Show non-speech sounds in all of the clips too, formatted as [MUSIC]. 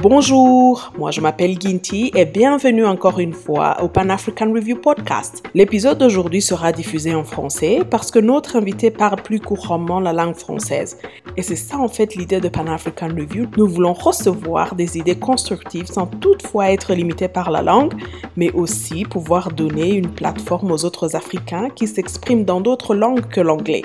Bonjour, moi je m'appelle Ginty et bienvenue encore une fois au Pan African Review Podcast. L'épisode d'aujourd'hui sera diffusé en français parce que notre invité parle plus couramment la langue française. Et c'est ça en fait l'idée de Pan African Review. Nous voulons recevoir des idées constructives sans toutefois être limités par la langue, mais aussi pouvoir donner une plateforme aux autres Africains qui s'expriment dans d'autres langues que l'anglais.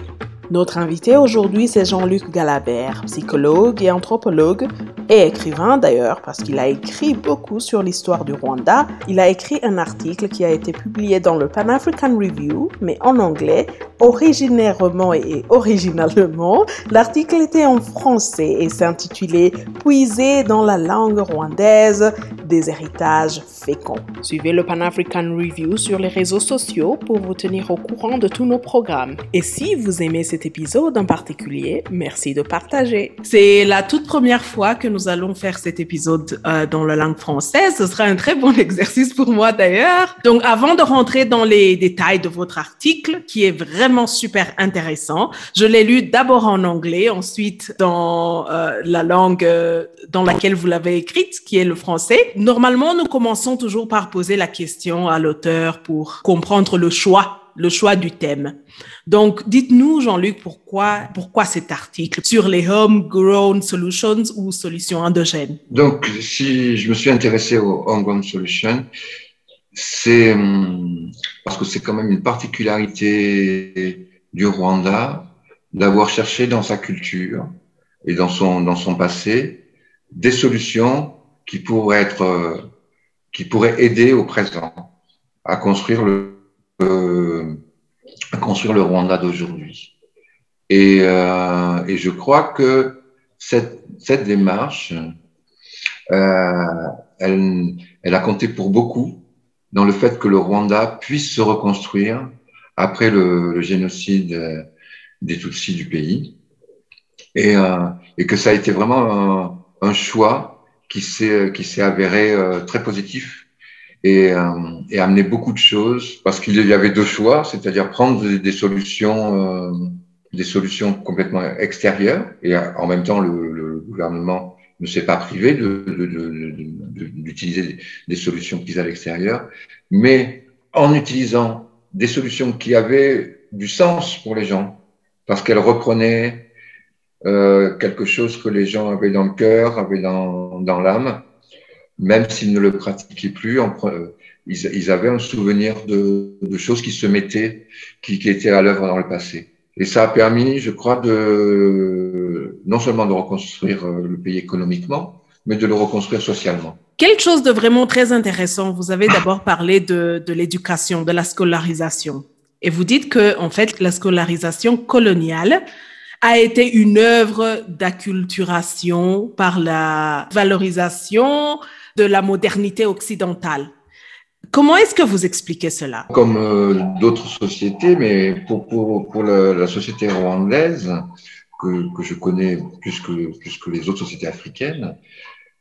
Notre invité aujourd'hui, c'est Jean-Luc Galabert, psychologue et anthropologue, et écrivain d'ailleurs, parce qu'il a écrit beaucoup sur l'histoire du Rwanda. Il a écrit un article qui a été publié dans le Pan African Review, mais en anglais, originairement et originalement. L'article était en français et s'intitulait Puiser dans la langue rwandaise des héritages féconds. Suivez le Pan African Review sur les réseaux sociaux pour vous tenir au courant de tous nos programmes. Et si vous aimez cet épisode en particulier, merci de partager. C'est la toute première fois que nous allons faire cet épisode euh, dans la langue française. Ce sera un très bon [LAUGHS] exercice pour moi d'ailleurs. Donc avant de rentrer dans les détails de votre article, qui est vraiment super intéressant, je l'ai lu d'abord en anglais, ensuite dans euh, la langue euh, dans laquelle vous l'avez écrite, qui est le français. Normalement, nous commençons toujours par poser la question à l'auteur pour comprendre le choix le choix du thème. Donc, dites-nous, Jean-Luc, pourquoi, pourquoi cet article sur les homegrown solutions ou solutions endogènes? Donc, si je me suis intéressé aux homegrown solutions, c'est hum, parce que c'est quand même une particularité du Rwanda d'avoir cherché dans sa culture et dans son, dans son passé des solutions qui pourraient être, qui pourraient aider au présent à construire le, à construire le Rwanda d'aujourd'hui. Et, euh, et, je crois que cette, cette démarche, euh, elle, elle, a compté pour beaucoup dans le fait que le Rwanda puisse se reconstruire après le, le génocide des Tutsis du pays. Et, euh, et, que ça a été vraiment un, un choix qui s'est avéré euh, très positif et, euh, et, amener beaucoup de choses parce qu'il y avait deux choix, c'est-à-dire prendre des, des solutions, euh, des solutions complètement extérieures et en même temps le, le gouvernement ne s'est pas privé d'utiliser de, de, de, des solutions prises à l'extérieur, mais en utilisant des solutions qui avaient du sens pour les gens parce qu'elles reprenaient euh, quelque chose que les gens avaient dans le cœur, avaient dans, dans l'âme même s'ils ne le pratiquaient plus, ils, avaient un souvenir de, choses qui se mettaient, qui étaient à l'œuvre dans le passé. Et ça a permis, je crois, de non seulement de reconstruire euh, le pays économiquement, mais de le reconstruire socialement. Quelque chose de vraiment très intéressant. Vous avez d'abord parlé de, de l'éducation, de la scolarisation. Et vous dites que, en fait, la scolarisation coloniale a été une œuvre d'acculturation par la valorisation de la modernité occidentale. Comment est-ce que vous expliquez cela? Comme euh, d'autres sociétés, mais pour, pour, pour la, la, société rwandaise, que, que, je connais plus que, plus que les autres sociétés africaines,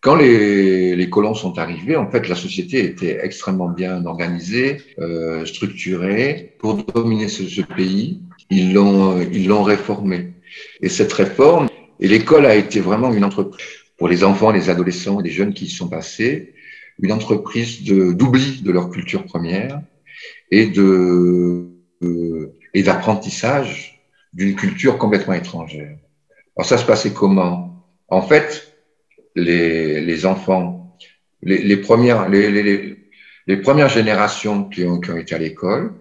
quand les, les, colons sont arrivés, en fait, la société était extrêmement bien organisée, euh, structurée. Pour dominer ce, ce pays, ils l'ont, ils l'ont réformé. Et cette réforme, et l'école a été vraiment une entreprise pour les enfants, les adolescents et les jeunes qui y sont passés, une entreprise d'oubli de, leur culture première et de euh, et d'apprentissage d'une culture complètement étrangère. Alors ça se passait comment? En fait, les, les enfants, les, les premières les, les, premières générations qui ont, qui ont été à l'école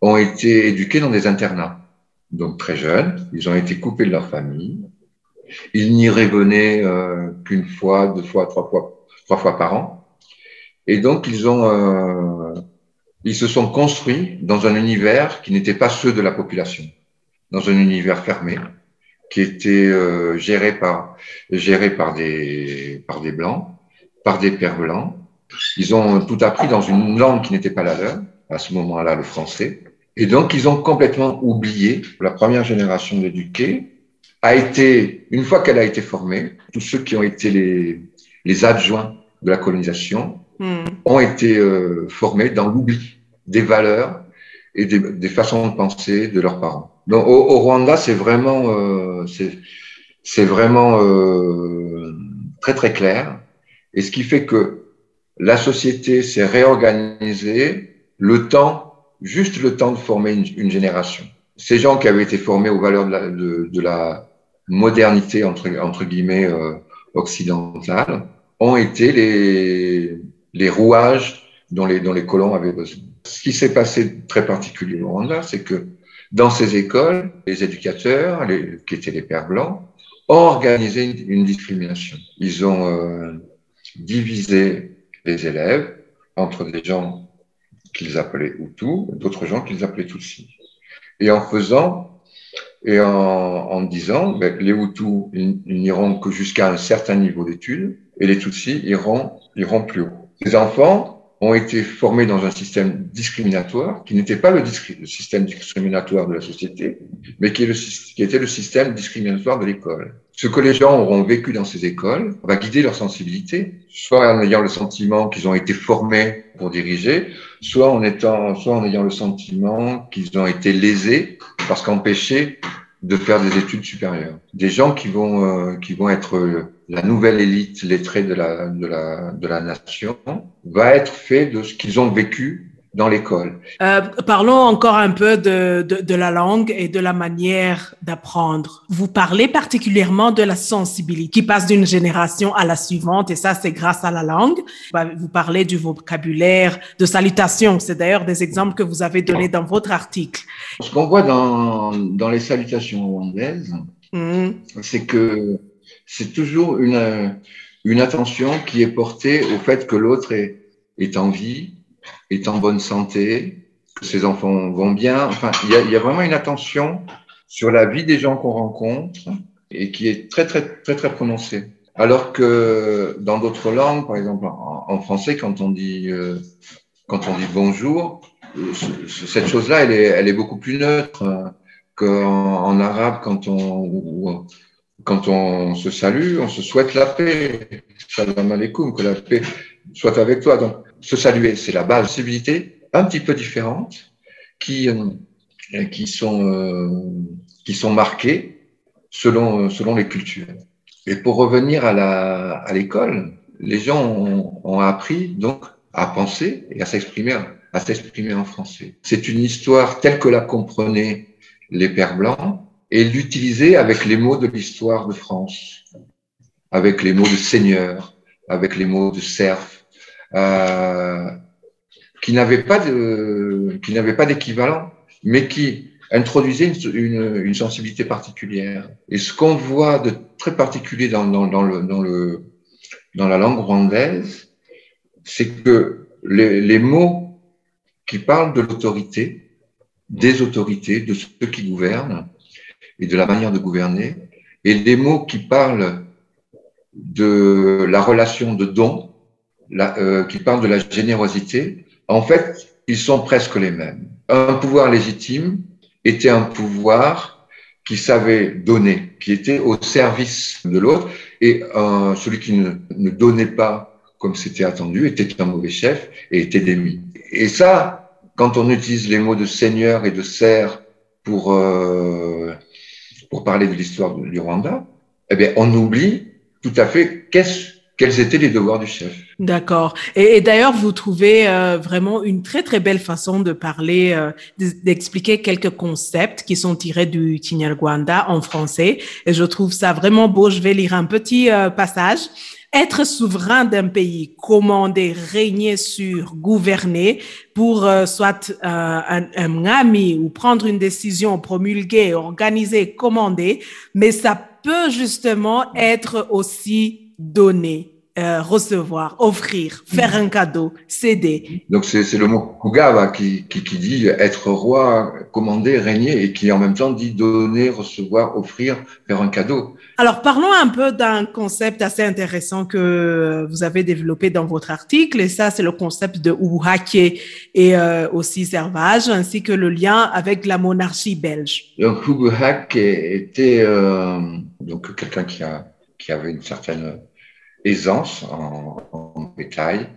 ont été éduquées dans des internats. Donc très jeunes, ils ont été coupés de leur famille, ils n'y revenaient euh, qu'une fois, deux fois, trois fois, trois fois par an. Et donc, ils ont, euh, ils se sont construits dans un univers qui n'était pas ceux de la population, dans un univers fermé, qui était euh, géré par, géré par des, par des blancs, par des pères blancs. Ils ont tout appris dans une langue qui n'était pas la leur, à ce moment-là, le français. Et donc, ils ont complètement oublié la première génération d'éduqués a été, une fois qu'elle a été formée, tous ceux qui ont été les, les adjoints de la colonisation mm. ont été euh, formés dans l'oubli des valeurs et des, des, façons de penser de leurs parents. Donc, au, au Rwanda, c'est vraiment, euh, c'est vraiment euh, très très clair. Et ce qui fait que la société s'est réorganisée le temps, juste le temps de former une, génération. Ces gens qui avaient été formés aux valeurs de la, de, la modernité, entre, entre guillemets, euh, occidentale, ont été les, les rouages dont les, dont les colons avaient besoin. Ce qui s'est passé très particulièrement au Rwanda, c'est que dans ces écoles, les éducateurs, qui étaient les pères blancs, ont organisé une, discrimination. Ils ont euh, divisé les élèves entre des gens qu'ils appelaient Hutus et d'autres gens qu'ils appelaient Tutsis. Et en faisant et en, en disant, ben, les Hutus n'iront que jusqu'à un certain niveau d'études et les Tutsis iront, iront plus haut. Les enfants ont été formés dans un système discriminatoire qui n'était pas le, système discriminatoire de la société, mais qui, était le système discriminatoire de l'école. Ce que les gens auront vécu dans ces écoles va guider leur sensibilité, soit en ayant le sentiment qu'ils ont été formés pour diriger, soit en ayant le sentiment qu'ils ont été lésés parce qu'empêchés de faire des études supérieures. Des gens qui vont, euh, qui vont être la nouvelle élite lettrée de la, de la, de la nation va être fait de ce qu'ils ont vécu dans l'école. Euh, parlons encore un peu de, de, de, la langue et de la manière d'apprendre. Vous parlez particulièrement de la sensibilité qui passe d'une génération à la suivante et ça, c'est grâce à la langue. Vous parlez du vocabulaire, de salutations. C'est d'ailleurs des exemples que vous avez donnés dans votre article. Ce qu'on voit dans, dans les salutations rwandaises, mmh. c'est que c'est toujours une, une attention qui est portée au fait que l'autre est, est en vie, est en bonne santé, que ses enfants vont bien. Enfin, il y y a vraiment une attention sur la vie des gens qu'on rencontre et qui est très, très, très, très prononcée. Alors que dans d'autres langues, par exemple en, français, quand on dit, euh, quand on dit bonjour, cette chose-là, elle est, elle est beaucoup plus neutre hein, qu'en en arabe, quand on, quand on se salue, on se souhaite la paix. Salam alaikum, que la paix soit avec toi. Donc, se saluer, c'est la base. Civilité un petit peu différente qui, euh, qui, sont, euh, qui sont marquées selon, selon les cultures. Et pour revenir à la, à l'école, les gens ont, ont, appris donc à penser et à s'exprimer, à s'exprimer en français. C'est une histoire telle que la comprenaient les pères blancs, et l'utiliser avec les mots de l'histoire de France, avec les mots de seigneur, avec les mots de serf, euh, qui n'avaient pas de, qui n'avaient pas d'équivalent, mais qui introduisaient une, une, une, sensibilité particulière. Et ce qu'on voit de très particulier dans, dans, dans, le, dans, le, dans la langue rwandaise, c'est que les, les mots qui parlent de l'autorité, des autorités, de ceux qui gouvernent, et de la manière de gouverner, et les mots qui parlent de la relation de don, euh, qui parlent de la générosité, en fait, ils sont presque les mêmes. Un pouvoir légitime était un pouvoir qui savait donner, qui était au service de l'autre, et celui qui ne, ne, donnait pas comme c'était attendu était un mauvais chef et était démis. Et ça, quand on utilise les mots de seigneur et de serf pour euh, pour parler de l'histoire du Rwanda, eh bien, on oublie tout à fait qu'est-ce quels étaient les devoirs du chef. D'accord. Et, d'ailleurs, vous trouvez euh, vraiment une très très belle façon de parler, euh, d'expliquer quelques concepts qui sont tirés du Kinyarwanda en français. Et je trouve ça vraiment beau. Je vais lire un petit euh, passage. Être souverain d'un pays, commander, régner sur, gouverner, pour euh, soit euh, un, un ami ou prendre une décision, promulguer, organiser, commander, mais ça peut justement être aussi donné. Euh, recevoir, offrir, faire un cadeau, céder. Donc c'est le mot Kugava qui, qui, qui, dit être roi, commander, régner et qui en même temps dit donner, recevoir, offrir, faire un cadeau. Alors parlons un peu d'un concept assez intéressant que vous avez développé dans votre article et ça c'est le concept de Ubuhake et euh, aussi servage ainsi que le lien avec la monarchie belge. Donc Ubuhake était euh, donc quelqu'un qui, a, qui avait une certaine aisance en, en bétail,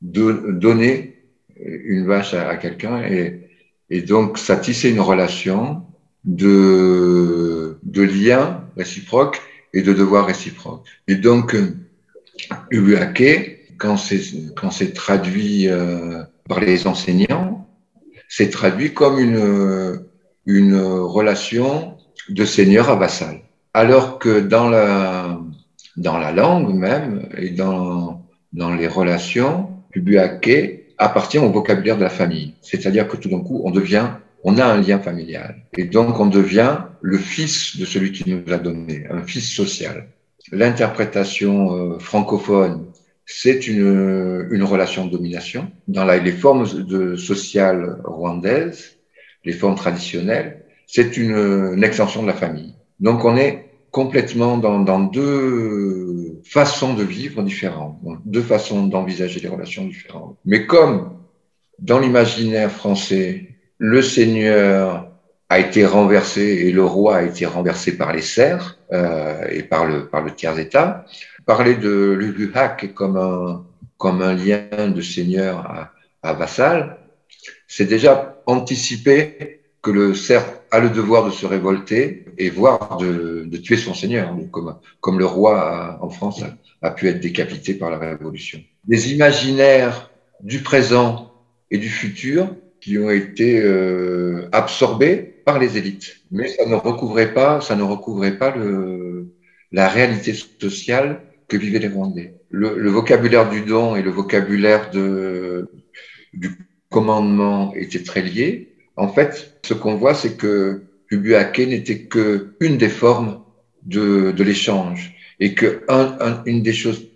de donner une vache à, à quelqu'un et, et, donc ça tissait une relation de, de lien réciproque et de devoir réciproque. Et donc, Ubuake, quand c'est traduit euh, par les enseignants, c'est traduit comme une, une relation de seigneur à vassal. Alors que dans la, dans la langue même et dans, dans les relations, Ubuake appartient au vocabulaire de la famille. C'est-à-dire que tout d'un coup, on devient, on a un lien familial. Et donc, on devient le fils de celui qui nous a donné, un fils social. L'interprétation euh, francophone, c'est une, une relation de domination. Dans la, les formes de, sociales rwandaises, les formes traditionnelles, c'est une, une extension de la famille. Donc, on est complètement dans, dans, deux façons de vivre différentes, deux façons d'envisager les relations différentes. Mais comme dans l'imaginaire français, le seigneur a été renversé et le roi a été renversé par les serfs euh, et par le, par le tiers-état, parler de l'Uguhak comme un, comme un lien de seigneur à, à vassal, c'est déjà anticiper que le cerf a le devoir de se révolter et voire de, de tuer son seigneur, comme, comme le roi en France a, a, pu être décapité par la Révolution. Des imaginaires du présent et du futur qui ont été euh, absorbés par les élites, mais ça ne recouvrait pas, ça ne recouvrait pas le, la réalité sociale que vivaient les Rwandais. Le, le vocabulaire du don et le vocabulaire de, du commandement étaient très liés en fait, ce qu'on voit, c'est que Ubuake n'était qu'une des formes de, l'échange et que des choses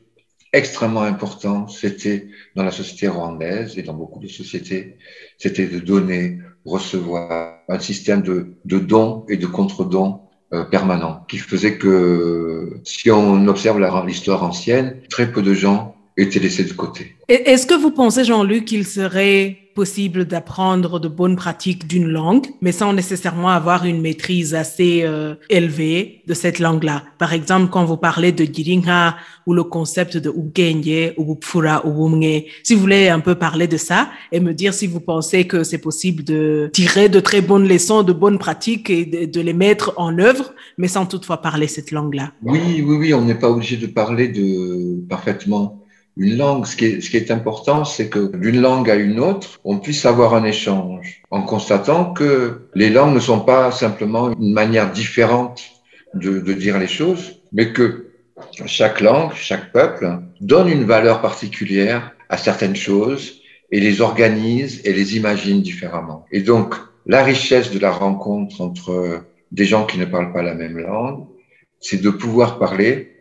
extrêmement importantes, c'était dans la société rwandaise et dans beaucoup de sociétés, c'était de donner, recevoir, un système de, de dons et de contre-dons euh, permanent, qui faisait que si on observe l'histoire ancienne, très peu de gens étaient laissés de côté. Est-ce que vous pensez, Jean-Luc, qu'il serait possible d'apprendre de bonnes pratiques d'une langue, mais sans nécessairement avoir une maîtrise assez euh, élevée de cette langue-là. Par exemple, quand vous parlez de Giringa ou le concept de Ugenye ou Pfura ou Umnge, si vous voulez un peu parler de ça et me dire si vous pensez que c'est possible de tirer de très bonnes leçons, de bonnes pratiques et de, de les mettre en œuvre, mais sans toutefois parler cette langue-là. Oui, oui, oui, on n'est pas obligé de parler de parfaitement une langue, ce qui est, ce qui est important, c'est que d'une langue à une autre, on puisse avoir un échange en constatant que les langues ne sont pas simplement une manière différente de, de dire les choses, mais que chaque langue, chaque peuple donne une valeur particulière à certaines choses et les organise et les imagine différemment. Et donc, la richesse de la rencontre entre des gens qui ne parlent pas la même langue, c'est de pouvoir parler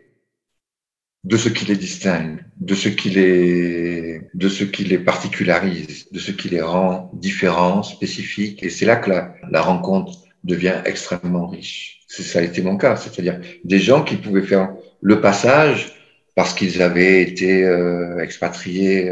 de ce qui les distingue, de ce qui les, de ce qui les particularise, de ce qui les rend différents, spécifiques. Et c'est là que la, la rencontre devient extrêmement riche. Ça a été mon cas, c'est-à-dire des gens qui pouvaient faire le passage parce qu'ils avaient été euh, expatriés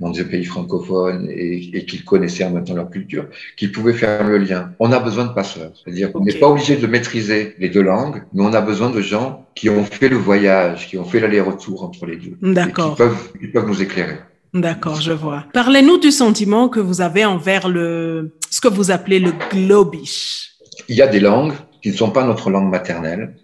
dans des pays francophones et, et qu'ils connaissaient en même temps leur culture, qu'ils pouvaient faire le lien. On a besoin de passeurs. C'est-à-dire qu'on n'est pas obligé de maîtriser les deux langues, mais on a besoin de gens qui ont fait le voyage, qui ont fait l'aller-retour entre les deux. D'accord. Qui peuvent, qui peuvent nous éclairer. D'accord, je vois. Parlez-nous du sentiment que vous avez envers le, ce que vous appelez le globish. Il y a des langues qui ne sont pas notre langue maternelle,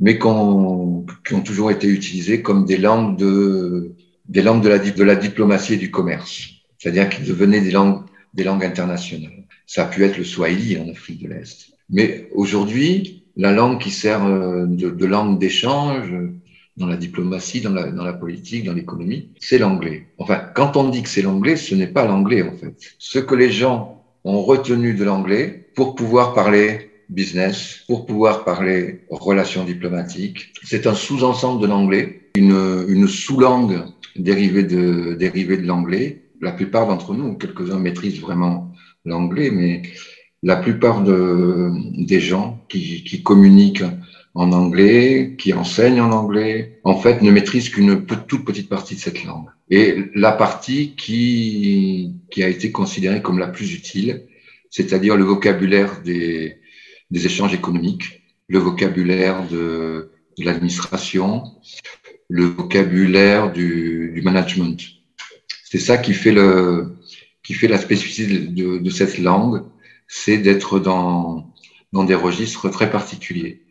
mais qui ont toujours été utilisées comme des langues de, des langues de la, diplomatie et du commerce, c'est-à-dire qu'ils devenaient des langues, des langues internationales. Ça a pu être le swahili en Afrique de l'Est. Mais aujourd'hui, la langue qui sert euh, de, de langue d'échange dans la diplomatie, dans la, dans la politique, dans l'économie, c'est l'anglais. Enfin, quand on dit que c'est l'anglais, ce n'est pas l'anglais en fait. Ce que les gens ont retenu de l'anglais pour pouvoir parler business pour pouvoir parler relations diplomatiques. C'est un sous-ensemble de l'anglais, une, une sous-langue dérivée de, dérivée de l'anglais. La plupart d'entre nous, quelques-uns maîtrisent vraiment l'anglais, mais la plupart de, des gens qui, qui communiquent en anglais, qui enseignent en anglais, en fait, ne maîtrisent qu'une toute petite partie de cette langue. Et la partie qui, qui a été considérée comme la plus utile, c'est-à-dire le vocabulaire des, des échanges économiques, le vocabulaire de, l'administration, le vocabulaire du, management. C'est ça qui fait, le, qui fait la spécificité de, cette langue, c'est d'être dans, dans des registres très particuliers.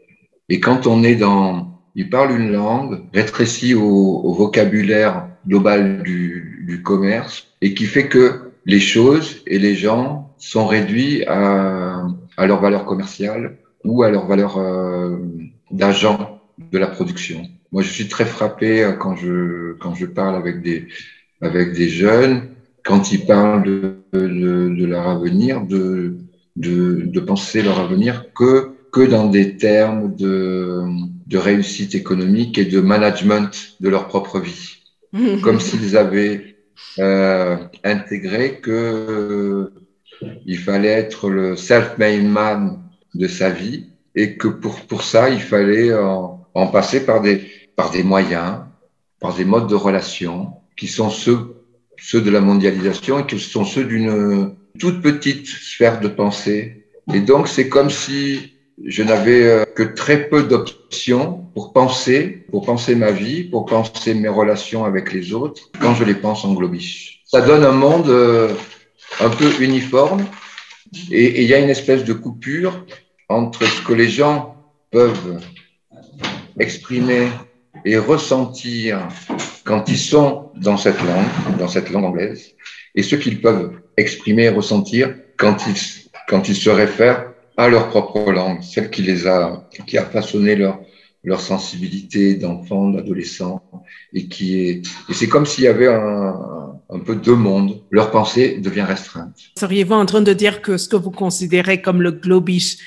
Et quand on est dans, ils parlent une langue rétrécie au, vocabulaire global du, commerce et qui fait que les choses et les gens sont réduits à, à leur valeur commerciale ou à leur valeur euh, d'agent de la production. Moi, je suis très frappé euh, quand je, quand je parle avec des, avec des jeunes, quand ils parlent de, de, de leur avenir, de, de, de penser leur avenir que, que dans des termes de, de réussite économique et de management de leur propre vie. [LAUGHS] Comme s'ils avaient euh, intégré que il fallait être le self-made man de sa vie et que pour, pour ça, il fallait en, en passer par des, par des moyens, par des modes de relation qui sont ceux, ceux de la mondialisation et qui sont ceux d'une toute petite sphère de pensée. Et donc, c'est comme si je n'avais euh, que très peu d'options pour penser, pour penser ma vie, pour penser mes relations avec les autres quand je les pense en globish. Ça donne un monde euh, un peu uniforme. Et il y a une espèce de coupure entre ce que les gens peuvent exprimer et ressentir quand ils sont dans cette langue, dans cette langue anglaise, et ce qu'ils peuvent exprimer et ressentir quand ils, se réfèrent à leur propre langue, celle qui les a, qui a façonné leur, leur sensibilité d'enfant, d'adolescent, et qui est, et c'est comme s'il y avait un, un peu deux mondes. Leur pensée devient restreinte. Seriez-vous en train de dire que ce que vous considérez comme le globish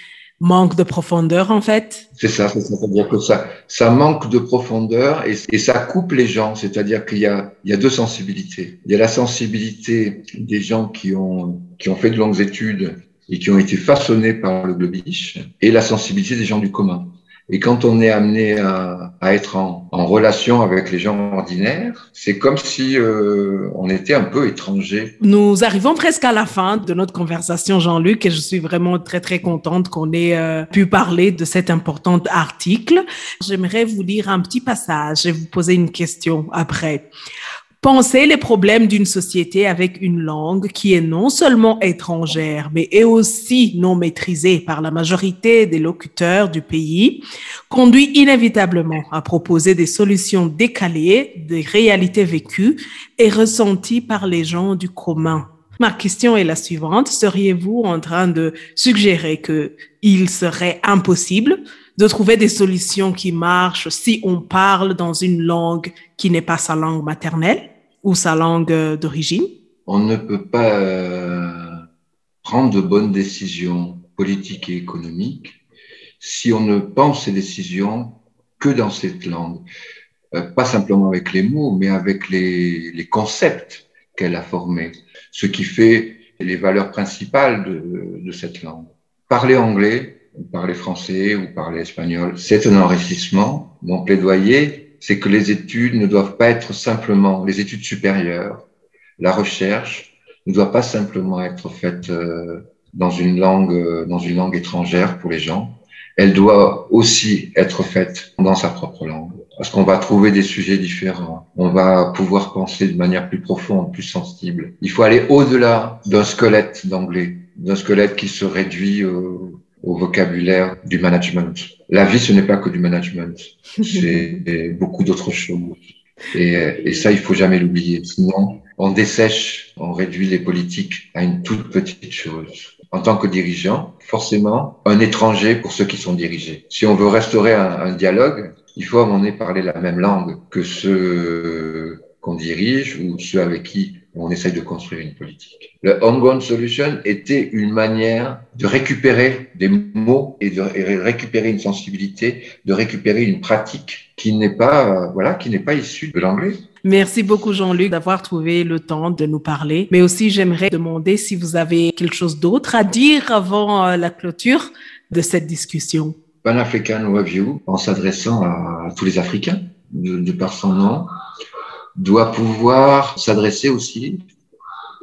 manque de profondeur en fait? C'est ça, c'est-à-dire que ça, ça manque de profondeur et, et ça coupe les gens, c'est-à-dire qu'il y a, il y a deux sensibilités. Il y a la sensibilité des gens qui ont, qui ont fait de longues études et qui ont été façonnés par le globish et la sensibilité des gens du commun. Et quand on est amené à, être en, en, relation avec les gens ordinaires, c'est comme si euh, on était un peu étranger. Nous arrivons presque à la fin de notre conversation, Jean-Luc, et je suis vraiment très très contente qu'on ait euh, pu parler de cet important article. J'aimerais vous lire un petit passage et vous poser une question après. Pensez les problèmes d'une société avec une langue qui est non seulement étrangère, mais est aussi non maîtrisée par la majorité des locuteurs du pays, conduit inévitablement à proposer des solutions décalées des réalités vécues et ressenties par les gens du commun. Ma question est la suivante. Seriez-vous en train de suggérer que il serait impossible de trouver des solutions qui marchent si on parle dans une langue qui n'est pas sa langue maternelle ou sa langue d'origine On ne peut pas euh, prendre de bonnes décisions politiques et économiques si on ne pense ces décisions que dans cette langue. Euh, pas simplement avec les mots, mais avec les, concepts qu'elle a formés, ce qui fait les valeurs principales de cette langue. Parler anglais, ou parler français, ou parler espagnol, c'est un enrichissement. Mon plaidoyer, c'est que les études ne doivent pas être simplement, les études supérieures, la recherche ne doit pas simplement être faite euh, dans une langue, euh, dans une langue étrangère pour les gens. Elle doit aussi être faite dans sa propre langue. Parce qu'on va trouver des sujets différents. On va pouvoir penser de manière plus profonde, plus sensible. Il faut aller au-delà d'un squelette d'anglais, d'un squelette qui se réduit au, au vocabulaire du management. La vie, ce n'est pas que du management, [LAUGHS] c'est beaucoup d'autres choses. Et, et, ça, il faut jamais l'oublier. Sinon, on dessèche, on réduit les politiques à une toute petite chose. En tant que dirigeant, forcément, un étranger pour ceux qui sont dirigés. Si on veut restaurer un, un dialogue, il faut à un moment donné parler la même langue que ceux qu'on dirige ou ceux avec qui on essaye de construire une politique. Le homegrown solution était une manière de récupérer des mots et de récupérer une sensibilité, de récupérer une pratique qui n'est pas, voilà, qui n'est pas issue de l'anglais. Merci beaucoup, Jean-Luc, d'avoir trouvé le temps de nous parler. Mais aussi, j'aimerais demander si vous avez quelque chose d'autre à dire avant euh, la clôture de cette discussion. Pan-African Review, en s'adressant à tous les Africains, de, de par son nom, doit pouvoir s'adresser aussi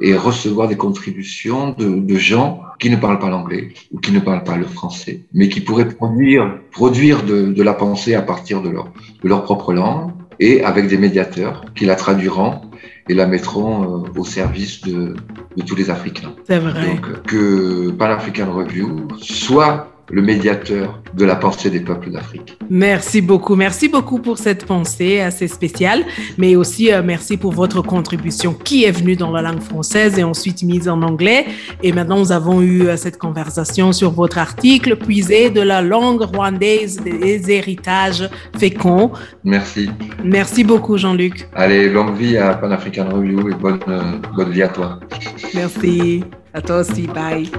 et recevoir des contributions de, de, gens qui ne parlent pas l'anglais ou qui ne parlent pas le français, mais qui pourraient produire, produire de, de la pensée à partir de leur, de leur propre langue et avec des médiateurs qui la traduiront et la mettront euh, au service de, de tous les Africains. C'est vrai. Donc, que Pan African Review soit le médiateur de la pensée des peuples d'Afrique. Merci beaucoup. Merci beaucoup pour cette pensée assez spéciale, mais aussi euh, merci pour votre contribution qui est venue dans la langue française et ensuite mise en anglais. Et maintenant, nous avons eu euh, cette conversation sur votre article puisé de la langue rwandaise des héritages féconds. Merci. Merci beaucoup, Jean-Luc. Allez, longue vie à Pan African Review et bonne, euh, bonne vie à toi. Merci. À toi aussi. Bye.